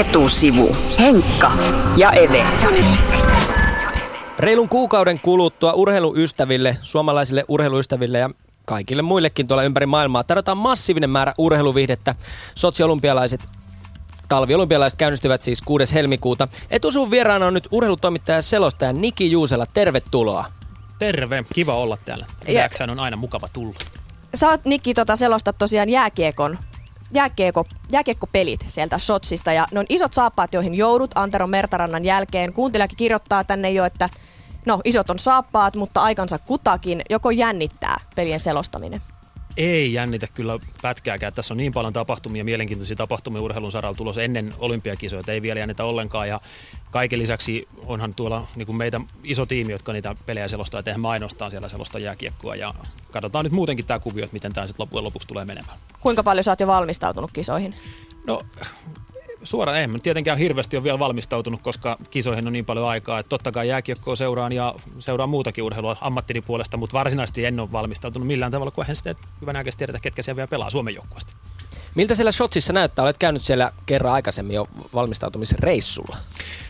etusivu. Henkka ja Eve. Reilun kuukauden kuluttua urheiluystäville, suomalaisille urheiluystäville ja kaikille muillekin tuolla ympäri maailmaa tarjotaan massiivinen määrä urheiluvihdettä. Sotsiolympialaiset Talviolympialaiset käynnistyvät siis 6. helmikuuta. Etusuvun vieraana on nyt urheilutoimittaja selostaja Niki Juusela. Tervetuloa. Terve, kiva olla täällä. Jääksään on aina mukava tulla. Sä oot Nikki tota, selostat tosiaan jääkiekon jääkiekko, jääkiekkopelit sieltä Sotsista ja ne on isot saappaat, joihin joudut Antero Mertarannan jälkeen. Kuuntelijakin kirjoittaa tänne jo, että no isot on saappaat, mutta aikansa kutakin. Joko jännittää pelien selostaminen? Ei jännitä kyllä pätkääkään. Tässä on niin paljon tapahtumia, mielenkiintoisia tapahtumia urheilun saralla tulossa ennen olympiakisoja, että ei vielä jännitä ollenkaan. Ja kaiken lisäksi onhan tuolla niin kuin meitä iso tiimi, jotka niitä pelejä selostaa, että me ainoastaan siellä selosta jääkiekkoa. Ja katsotaan nyt muutenkin tämä kuvio, että miten tämä sitten loppujen lopuksi tulee menemään. Kuinka paljon sä oot jo valmistautunut kisoihin? No suoraan en. Tietenkään hirveästi ole vielä valmistautunut, koska kisoihin on niin paljon aikaa. Että totta kai jääkiekkoa seuraan ja seuraan muutakin urheilua ammattini puolesta, mutta varsinaisesti en ole valmistautunut millään tavalla, kun en sitten hyvän oikeasti tiedetä, ketkä siellä vielä pelaa Suomen joukkueesta. Miltä siellä Shotsissa näyttää? Olet käynyt siellä kerran aikaisemmin jo valmistautumisreissulla.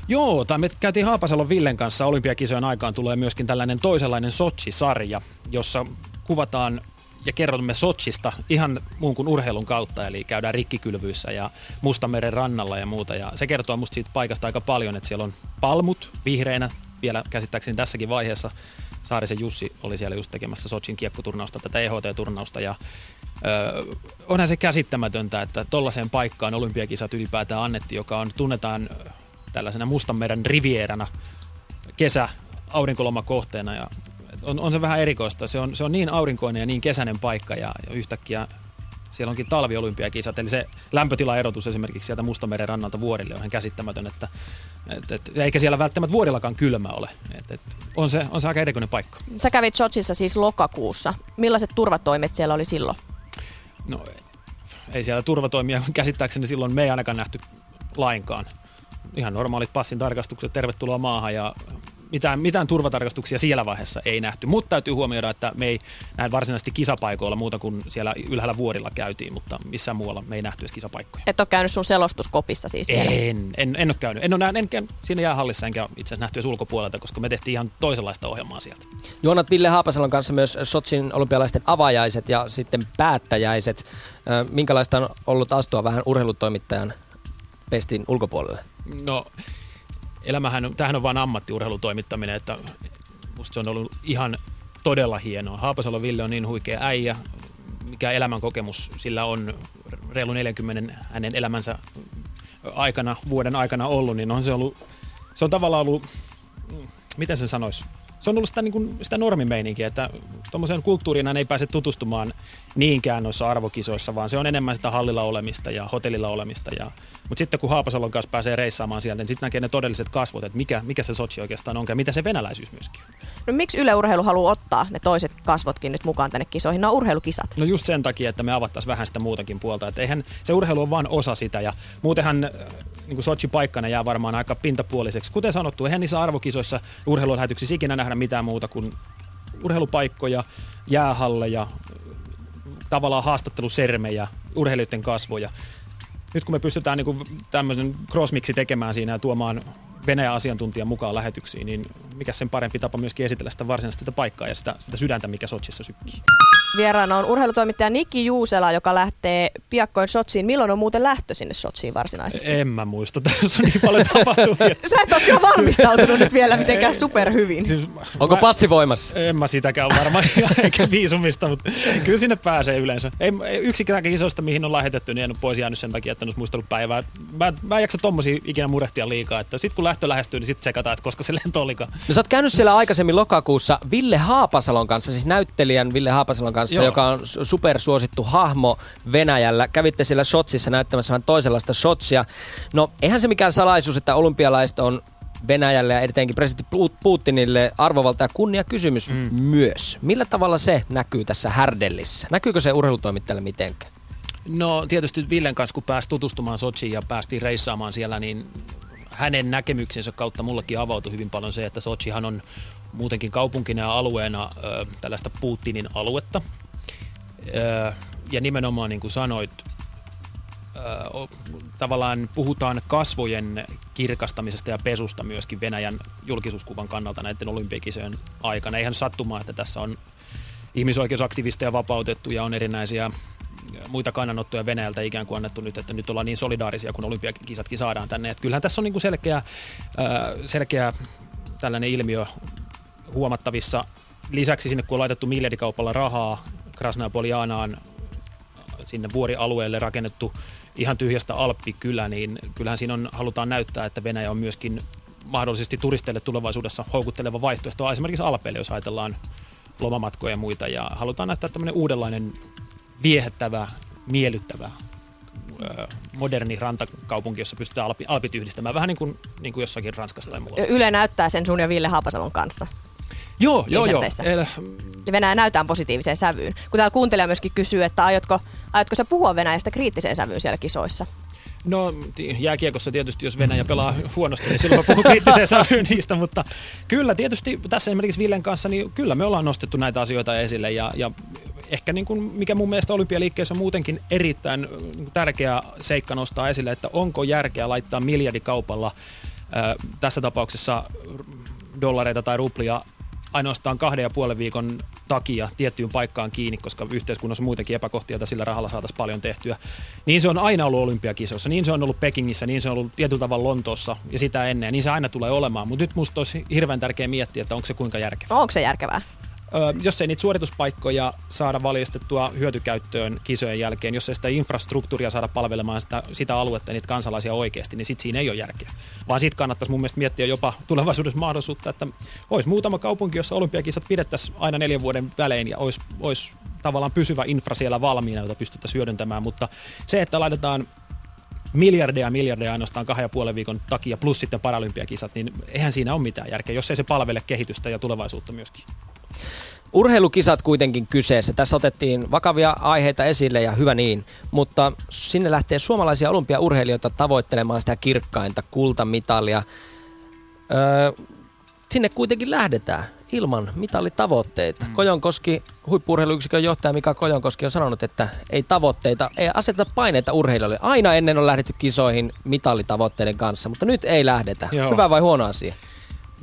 Joo, tai me käytiin Haapasalon Villen kanssa olympiakisojen aikaan tulee myöskin tällainen toisenlainen Sochi-sarja, jossa kuvataan ja kerromme Sochista ihan muun kuin urheilun kautta, eli käydään rikkikylvyissä ja Mustameren rannalla ja muuta. Ja se kertoo musta siitä paikasta aika paljon, että siellä on palmut vihreinä, vielä käsittääkseni tässäkin vaiheessa. Saarisen Jussi oli siellä just tekemässä Sochin kiekkoturnausta, tätä EHT-turnausta ja Öö, onhan se käsittämätöntä, että tollaiseen paikkaan olympiakisat ylipäätään annettiin, joka on, tunnetaan tällaisena Mustanmeren rivierana kesä aurinkolomakohteena ja on, on se vähän erikoista. Se on, se on niin aurinkoinen ja niin kesäinen paikka ja, yhtäkkiä siellä onkin talviolympiakisat, eli se lämpötilaerotus esimerkiksi sieltä Mustameren rannalta vuorille on ihan käsittämätön, että, et, et, eikä siellä välttämättä vuorillakaan kylmä ole. Et, et, on, se, on se aika erikoinen paikka. Sä kävit Sotsissa siis lokakuussa. Millaiset turvatoimet siellä oli silloin? No ei siellä turvatoimia käsittääkseni silloin me ei ainakaan nähty lainkaan. Ihan normaalit passin tarkastukset, tervetuloa maahan ja mitään, mitään turvatarkastuksia siellä vaiheessa ei nähty. Mutta täytyy huomioida, että me ei näin varsinaisesti kisapaikoilla muuta kuin siellä ylhäällä vuorilla käytiin, mutta missään muualla me ei nähty edes kisapaikkoja. Et ole käynyt sun selostuskopissa siis vielä? En, en, en ole käynyt. En ole nähnyt, en, siinä jäähallissa enkä itse asiassa nähty edes ulkopuolelta, koska me tehtiin ihan toisenlaista ohjelmaa sieltä. Juonat Ville Haapasalon kanssa myös Sotsin olympialaisten avajaiset ja sitten päättäjäiset. Minkälaista on ollut astua vähän urheilutoimittajan pestin ulkopuolelle? No elämähän, tämähän on vain ammattiurheilutoimittaminen, että musta se on ollut ihan todella hienoa. Haapasalo Ville on niin huikea äijä, mikä elämän kokemus sillä on reilu 40 hänen elämänsä aikana, vuoden aikana ollut, niin on se ollut, se on tavallaan ollut, miten sen sanoisi, se on ollut sitä, niin kuin, sitä normimeininkiä, että tuommoiseen kulttuuriin ei pääse tutustumaan niinkään noissa arvokisoissa, vaan se on enemmän sitä hallilla olemista ja hotellilla olemista. Ja, mutta sitten kun Haapasalon kanssa pääsee reissaamaan sieltä, niin sitten näkee ne todelliset kasvot, että mikä, mikä se Sochi oikeastaan on ja mitä se venäläisyys myöskin on. No miksi Yle Urheilu haluaa ottaa ne toiset kasvotkin nyt mukaan tänne kisoihin? No urheilukisat. No just sen takia, että me avattaisiin vähän sitä muutakin puolta. Että eihän se urheilu on vain osa sitä ja muutenhan äh, niin Sochi paikkana jää varmaan aika pintapuoliseksi. Kuten sanottu, eihän niissä arvokisoissa urheilulähetyksissä ikinä nähdä mitään muuta kuin urheilupaikkoja, jäähalleja, tavallaan haastattelusermejä, urheilijoiden kasvoja. Nyt kun me pystytään niin tämmöisen crossmixi tekemään siinä ja tuomaan Venäjän asiantuntijan mukaan lähetyksiin, niin mikä sen parempi tapa myöskin esitellä sitä varsinaista sitä paikkaa ja sitä, sitä sydäntä, mikä Sotsissa sykkii. Vieraana on urheilutoimittaja Niki Juusela, joka lähtee piakkoin Sotsiin. Milloin on muuten lähtö sinne Sotsiin varsinaisesti? En mä muista, tässä on niin paljon tapahtumia. Sä et ole kyllä valmistautunut nyt vielä mitenkään superhyvin. Siis, Onko mä, passi voimassa? En mä sitäkään varmaan, eikä viisumista, mutta kyllä sinne pääsee yleensä. Ei, yksikään isosta, mihin on lähetetty, niin en ole pois jäänyt sen takia, että en olisi muistellut päivää. Mä, mä en jaksa tommosia ikinä murehtia liikaa, että sit kun lähtö lähestyy, niin sitten sekataan, että koska se lento olikaan. No sä oot käynyt siellä aikaisemmin lokakuussa Ville Haapasalon kanssa, siis näyttelijän Ville Haapasalon kanssa, Joo. joka on supersuosittu hahmo Venäjällä. Kävitte siellä Shotsissa näyttämässä vähän toisenlaista Shotsia. No eihän se mikään salaisuus, että olympialaiset on Venäjälle ja etenkin presidentti Putinille arvovalta ja kunnia kysymys mm. myös. Millä tavalla se näkyy tässä härdellissä? Näkyykö se urheilutoimittajalle mitenkään? No tietysti Villen kanssa, kun pääsi tutustumaan Sochiin ja päästiin reissaamaan siellä, niin hänen näkemyksensä kautta mullakin avautui hyvin paljon se, että Sochihan on muutenkin kaupunkina ja alueena ö, tällaista Putinin aluetta. Ö, ja nimenomaan niin kuin sanoit, tavallaan puhutaan kasvojen kirkastamisesta ja pesusta myöskin Venäjän julkisuuskuvan kannalta näiden olympiakisojen aikana. Eihän sattumaa, että tässä on ihmisoikeusaktivisteja vapautettu ja on erinäisiä muita kannanottoja Venäjältä ikään kuin annettu nyt, että nyt ollaan niin solidaarisia, kun olympiakisatkin saadaan tänne. Että kyllähän tässä on niin selkeä, selkeä tällainen ilmiö huomattavissa. Lisäksi sinne kun on laitettu miljardikaupalla rahaa Krasnapolianaan sinne vuorialueelle rakennettu ihan tyhjästä Alppikylä, niin kyllähän siinä on, halutaan näyttää, että Venäjä on myöskin mahdollisesti turisteille tulevaisuudessa houkutteleva vaihtoehto esimerkiksi Alpeille, jos ajatellaan lomamatkoja ja muita. Ja halutaan näyttää tämmöinen uudenlainen viehättävä, miellyttävä moderni rantakaupunki, jossa pystytään alpi, alpit yhdistämään, vähän niin kuin, niin kuin jossakin Ranskassa tai muualla. Yle näyttää sen sun ja Ville Haapasalon kanssa. Joo, joo, joo. El... Ja Venäjä näytään positiiviseen sävyyn. Kun täällä kuuntelija myöskin kysyy, että aiotko, aiotko sä puhua Venäjästä kriittiseen sävyyn siellä kisoissa? No jääkiekossa tietysti, jos Venäjä pelaa huonosti, niin silloin puhun kriittiseen sävyyn niistä, mutta kyllä tietysti tässä esimerkiksi Villen kanssa, niin kyllä me ollaan nostettu näitä asioita esille ja, ja ehkä niin kuin, mikä mun mielestä olympialiikkeessä on muutenkin erittäin niin tärkeä seikka nostaa esille, että onko järkeä laittaa miljardikaupalla ää, tässä tapauksessa dollareita tai ruplia ainoastaan kahden ja puolen viikon takia tiettyyn paikkaan kiinni, koska yhteiskunnassa on muutenkin epäkohtia, että sillä rahalla saataisiin paljon tehtyä. Niin se on aina ollut olympiakisoissa, niin se on ollut Pekingissä, niin se on ollut tietyllä tavalla Lontoossa ja sitä ennen, niin se aina tulee olemaan. Mutta nyt musta olisi hirveän tärkeää miettiä, että onko se kuinka järkevää. Onko se järkevää? Jos ei niitä suorituspaikkoja saada valjastettua hyötykäyttöön kisojen jälkeen, jos ei sitä infrastruktuuria saada palvelemaan sitä, sitä aluetta niitä kansalaisia oikeasti, niin sitten siinä ei ole järkeä. Vaan sitten kannattaisi mun mielestä miettiä jopa tulevaisuudessa mahdollisuutta, että olisi muutama kaupunki, jossa olympiakisat pidettäisiin aina neljän vuoden välein ja olisi, olisi tavallaan pysyvä infra siellä valmiina, jota pystyttäisiin hyödyntämään, mutta se, että laitetaan miljardeja miljardeja ainoastaan kahden ja puolen viikon takia, plus sitten paralympiakisat, niin eihän siinä ole mitään järkeä, jos ei se palvele kehitystä ja tulevaisuutta myöskin. Urheilukisat kuitenkin kyseessä. Tässä otettiin vakavia aiheita esille ja hyvä niin, mutta sinne lähtee suomalaisia olympiaurheilijoita tavoittelemaan sitä kirkkainta kultamitalia. Öö, sinne kuitenkin lähdetään ilman mitallitavoitteita. Mm. Kojonkoski, huippuurheiluyksikön johtaja Mika Kojonkoski on sanonut, että ei tavoitteita, ei aseteta paineita urheilijoille. Aina ennen on lähdetty kisoihin mitallitavoitteiden kanssa, mutta nyt ei lähdetä. Joo. Hyvä vai huono asia?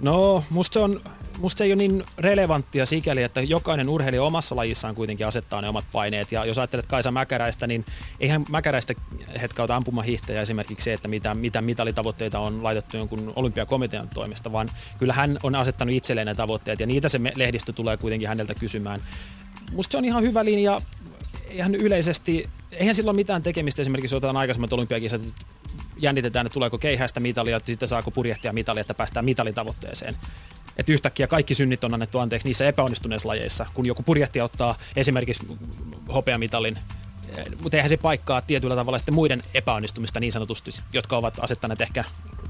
No, musta on musta se ei ole niin relevanttia sikäli, että jokainen urheilija omassa lajissaan kuitenkin asettaa ne omat paineet. Ja jos ajattelet Kaisa Mäkäräistä, niin eihän Mäkäräistä hetkauta ampumahihtejä esimerkiksi se, että mitä, mitä mitalitavoitteita on laitettu jonkun olympiakomitean toimesta, vaan kyllä hän on asettanut itselleen ne tavoitteet ja niitä se lehdistö tulee kuitenkin häneltä kysymään. Musta se on ihan hyvä linja ihan yleisesti, eihän sillä ole mitään tekemistä esimerkiksi, otetaan aikaisemmat olympiakisat, jännitetään, että tuleeko keihäistä mitalia, että sitten saako purjehtia mitalia, että päästään mitalitavoitteeseen että yhtäkkiä kaikki synnit on annettu anteeksi niissä epäonnistuneissa lajeissa. Kun joku purjehti ottaa esimerkiksi hopeamitalin, eh, mutta eihän se paikkaa tietyllä tavalla sitten muiden epäonnistumista niin sanotusti, jotka ovat asettaneet ehkä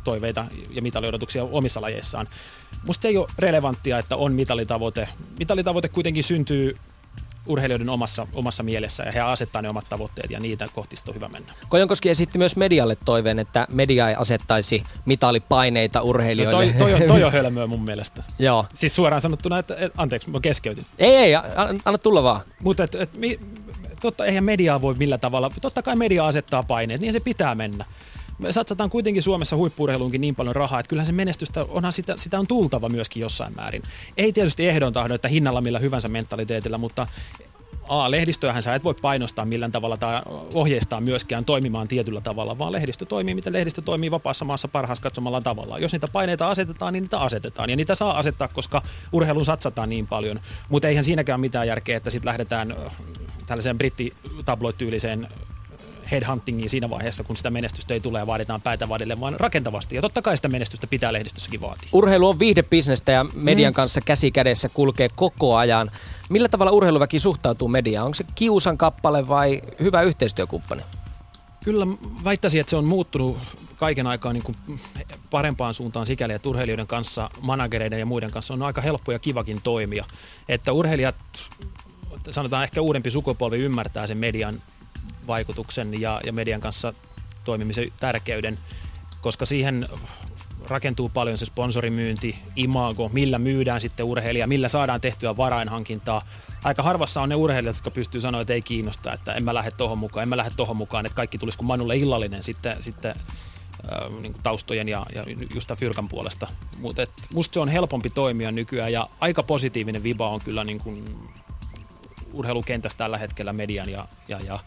toiveita ja mitaliodotuksia omissa lajeissaan. Musta se ei ole relevanttia, että on mitalitavoite. Mitalitavoite kuitenkin syntyy urheilijoiden omassa, omassa mielessä ja he asettaa ne omat tavoitteet ja niitä kohti on hyvä mennä. Kojonkoski esitti myös medialle toiveen, että media ei asettaisi mitallipaineita urheilijoille. No toi, toi, on, toi on hölmöä mun mielestä. Joo. Siis suoraan sanottuna, että, että anteeksi, mä keskeytin. Ei, ei, anna tulla vaan. Mutta et, et, mi, totta, eihän mediaa voi millä tavalla, totta kai media asettaa paineet, niin se pitää mennä me satsataan kuitenkin Suomessa huippuurheiluunkin niin paljon rahaa, että kyllähän se menestystä, onhan sitä, sitä on tultava myöskin jossain määrin. Ei tietysti ehdon tahdon, että hinnalla millä hyvänsä mentaliteetillä, mutta A, lehdistöähän sä et voi painostaa millään tavalla tai ohjeistaa myöskään toimimaan tietyllä tavalla, vaan lehdistö toimii, miten lehdistö toimii vapaassa maassa parhaassa katsomalla tavalla. Jos niitä paineita asetetaan, niin niitä asetetaan. Ja niitä saa asettaa, koska satsataan niin paljon. Mutta eihän siinäkään mitään järkeä, että sitten lähdetään tällaiseen brittitabloid-tyyliseen headhuntingiin siinä vaiheessa, kun sitä menestystä ei tule ja vaaditaan päätä vadille, vaan rakentavasti. Ja totta kai sitä menestystä pitää lehdistössäkin vaatia. Urheilu on viihdebisnestä ja median mm. kanssa käsi kädessä kulkee koko ajan. Millä tavalla urheiluväki suhtautuu mediaan? Onko se kiusan kappale vai hyvä yhteistyökumppani? Kyllä väittäisin, että se on muuttunut kaiken aikaa niin kuin parempaan suuntaan sikäli, että urheilijoiden kanssa, managereiden ja muiden kanssa on aika helppo ja kivakin toimia. Että urheilijat, sanotaan ehkä uudempi sukupolvi ymmärtää sen median vaikutuksen ja, ja median kanssa toimimisen tärkeyden, koska siihen rakentuu paljon se sponsorimyynti, imago, millä myydään sitten urheilija, millä saadaan tehtyä varainhankintaa. Aika harvassa on ne urheilijat, jotka pystyy sanoa, että ei kiinnosta, että en mä lähde tohon mukaan, en mä lähde tohon mukaan, että kaikki tulisi kuin Manulle illallinen sitten, sitten äh, niin taustojen ja, ja just Fyrkan puolesta. Mutta musta se on helpompi toimia nykyään ja aika positiivinen viba on kyllä niin kuin urheilukentässä tällä hetkellä median ja, ja, ja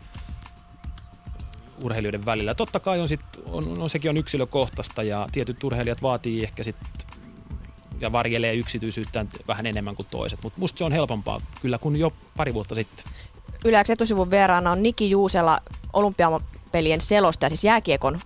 urheilijoiden välillä. Totta kai on, sit, on, on, sekin on yksilökohtaista ja tietyt urheilijat vaatii ehkä sit ja varjelee yksityisyyttään vähän enemmän kuin toiset, mutta musta se on helpompaa kyllä kuin jo pari vuotta sitten. Yleensä etusivun vieraana on Niki Juusela olympiapelien selostaja, siis jääkiekon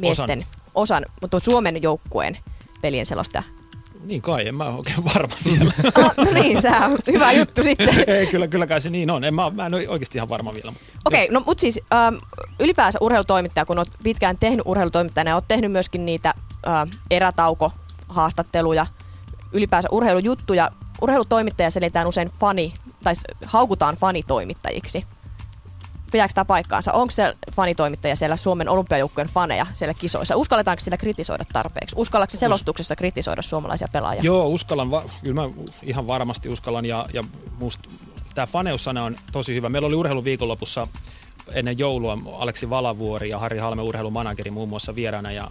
miesten osan, osan mutta Suomen joukkueen pelien selostaja. Niin kai, en mä ole oikein varma vielä. ah, no niin, se on hyvä juttu sitten. Ei, kyllä, kyllä kai se niin on. En, mä, mä en ole oikeasti ihan varma vielä. Okei, okay, no mutta siis ähm, ylipäänsä urheilutoimittaja, kun olet pitkään tehnyt urheilutoimittajana ja olet tehnyt myöskin niitä äh, erätauko-haastatteluja, ylipäänsä urheilujuttuja. Urheilutoimittaja selitään usein fani, tai haukutaan fanitoimittajiksi. Pitääkö tämä paikkaansa? Onko se fanitoimittaja siellä Suomen olympiajoukkueen faneja siellä kisoissa? Uskalletaanko sillä kritisoida tarpeeksi? Uskallatko selostuksessa kritisoida suomalaisia pelaajia? Joo, uskallan. Va- kyllä mä ihan varmasti uskallan. Ja, ja musta tämä faneussana on tosi hyvä. Meillä oli urheiluviikonlopussa ennen joulua Aleksi Valavuori ja Harri Halme urheilumanageri muun muassa vieraana ja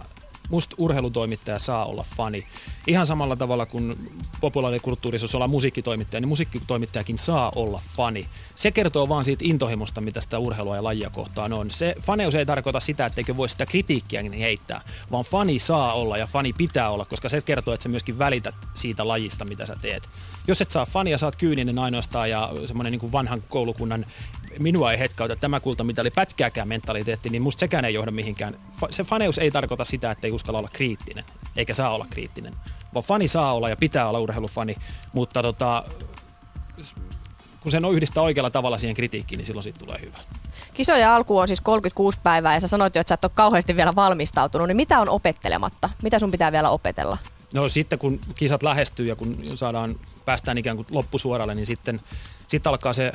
musta urheilutoimittaja saa olla fani. Ihan samalla tavalla kuin populaarikulttuurissa, ollaan musiikkitoimittaja, niin musiikkitoimittajakin saa olla fani. Se kertoo vaan siitä intohimosta, mitä sitä urheilua ja lajia kohtaan on. Se faneus ei tarkoita sitä, etteikö voi sitä kritiikkiä heittää, vaan fani saa olla ja fani pitää olla, koska se kertoo, että sä myöskin välität siitä lajista, mitä sä teet. Jos et saa fania, saat kyyninen ainoastaan ja semmoinen niin vanhan koulukunnan minua ei hetkauta tämä kulta, mitä oli pätkääkään mentaliteetti, niin musta sekään ei johda mihinkään. Se faneus ei tarkoita sitä, että ei uskalla olla kriittinen, eikä saa olla kriittinen. Vaan fani saa olla ja pitää olla urheilufani, mutta tota, kun sen on yhdistää oikealla tavalla siihen kritiikkiin, niin silloin siitä tulee hyvä. Kisoja alku on siis 36 päivää ja sä sanoit jo, että sä et ole kauheasti vielä valmistautunut, niin mitä on opettelematta? Mitä sun pitää vielä opetella? No sitten kun kisat lähestyy ja kun saadaan, päästään ikään kuin loppusuoralle, niin sitten, sitten alkaa se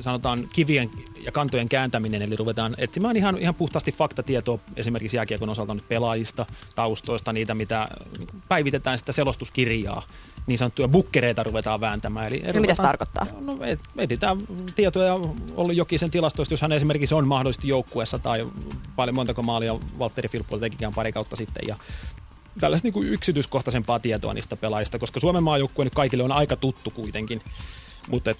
sanotaan kivien ja kantojen kääntäminen, eli ruvetaan etsimään ihan, ihan puhtaasti faktatietoa esimerkiksi jääkiekon osalta nyt pelaajista, taustoista, niitä mitä päivitetään sitä selostuskirjaa, niin sanottuja bukkereita ruvetaan vääntämään. Eli no, ruvetaan, mitä se tarkoittaa? No, etsitään tietoja ollut Jokisen tilastoista, jos hän esimerkiksi on mahdollisesti joukkueessa tai paljon montako maalia Valtteri Filppula tekikään pari kautta sitten ja tällaista niin kuin yksityiskohtaisempaa tietoa niistä pelaajista, koska Suomen maajoukkue nyt kaikille on aika tuttu kuitenkin. Mutta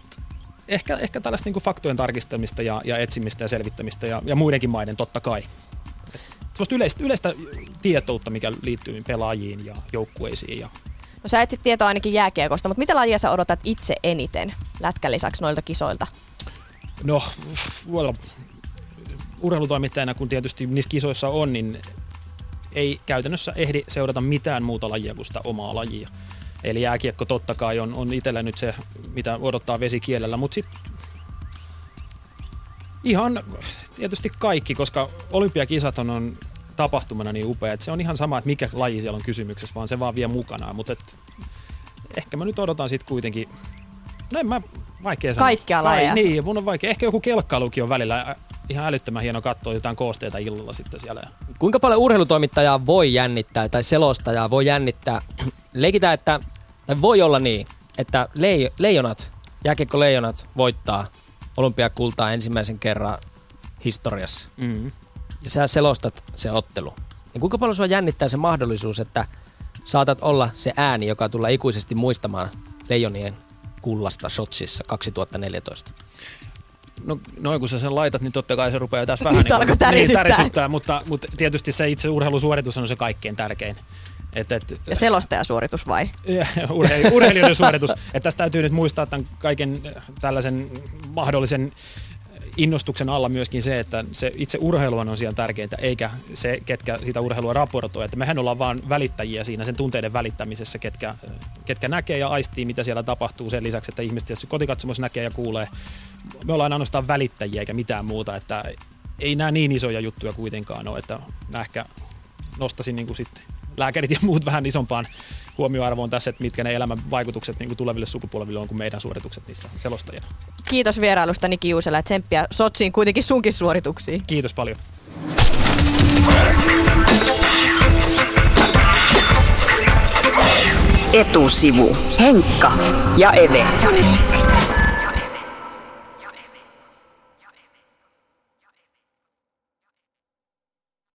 ehkä, ehkä tällaista niin faktojen tarkistamista ja, ja etsimistä ja selvittämistä ja, ja muidenkin maiden totta kai. Sellaista yleistä, yleistä tietoutta, mikä liittyy pelaajiin ja joukkueisiin. Ja... No sä etsit tietoa ainakin jääkiekosta, mutta mitä lajia sä odotat itse eniten lätkän lisäksi noilta kisoilta? No, well, urheilutoimittajana kun tietysti niissä kisoissa on, niin ei käytännössä ehdi seurata mitään muuta lajia kuin sitä omaa lajia. Eli jääkiekko totta kai on, on itsellä nyt se, mitä odottaa vesikielellä, mutta sitten ihan tietysti kaikki, koska olympiakisat on, on tapahtumana niin upea, että se on ihan sama, että mikä laji siellä on kysymyksessä, vaan se vaan vie mukanaan. Mutta ehkä mä nyt odotan sitten kuitenkin, no en mä vaikea sanoa. Kaikkia lajeja. Niin, mun on vaikea. Ehkä joku kelkkailukin on välillä ihan älyttömän hieno katsoa jotain koosteita illalla sitten siellä. Kuinka paljon urheilutoimittajaa voi jännittää tai selostajaa voi jännittää? Leikitään, että tai voi olla niin, että lei, leijonat, jääkiekko leijonat voittaa olympiakultaa ensimmäisen kerran historiassa. Mm-hmm. Ja sä selostat se ottelu. Niin kuinka paljon sua jännittää se mahdollisuus, että saatat olla se ääni, joka tulee ikuisesti muistamaan leijonien kullasta Shotsissa 2014? No noin kun sä sen laitat, niin totta kai se rupeaa tässä vähän niin, niin tärisyttää. Niin, tärisyttää mutta, mutta tietysti se itse urheilusuoritus on se kaikkein tärkein. Et, et, ja selostajasuoritus vai? Urheil, urheilijoiden suoritus. Et tästä täytyy nyt muistaa tämän kaiken tällaisen mahdollisen innostuksen alla myöskin se, että se itse urheilu on siellä tärkeintä, eikä se, ketkä sitä urheilua raportoi. Että mehän ollaan vaan välittäjiä siinä sen tunteiden välittämisessä, ketkä, ketkä näkee ja aistii, mitä siellä tapahtuu sen lisäksi, että ihmiset tietysti kotikatsomus näkee ja kuulee. Me ollaan ainoastaan välittäjiä eikä mitään muuta, että ei nämä niin isoja juttuja kuitenkaan ole, että nämä ehkä nostasin niin kuin sitten lääkärit ja muut vähän isompaan huomioarvoon tässä, että mitkä ne elämän vaikutukset niin kuin tuleville sukupolville on kuin meidän suoritukset niissä selostajina kiitos vierailustani Kiusela. Tsemppiä Sotsiin kuitenkin sunkin suorituksiin. Kiitos paljon. Etusivu. Henkka ja Eve.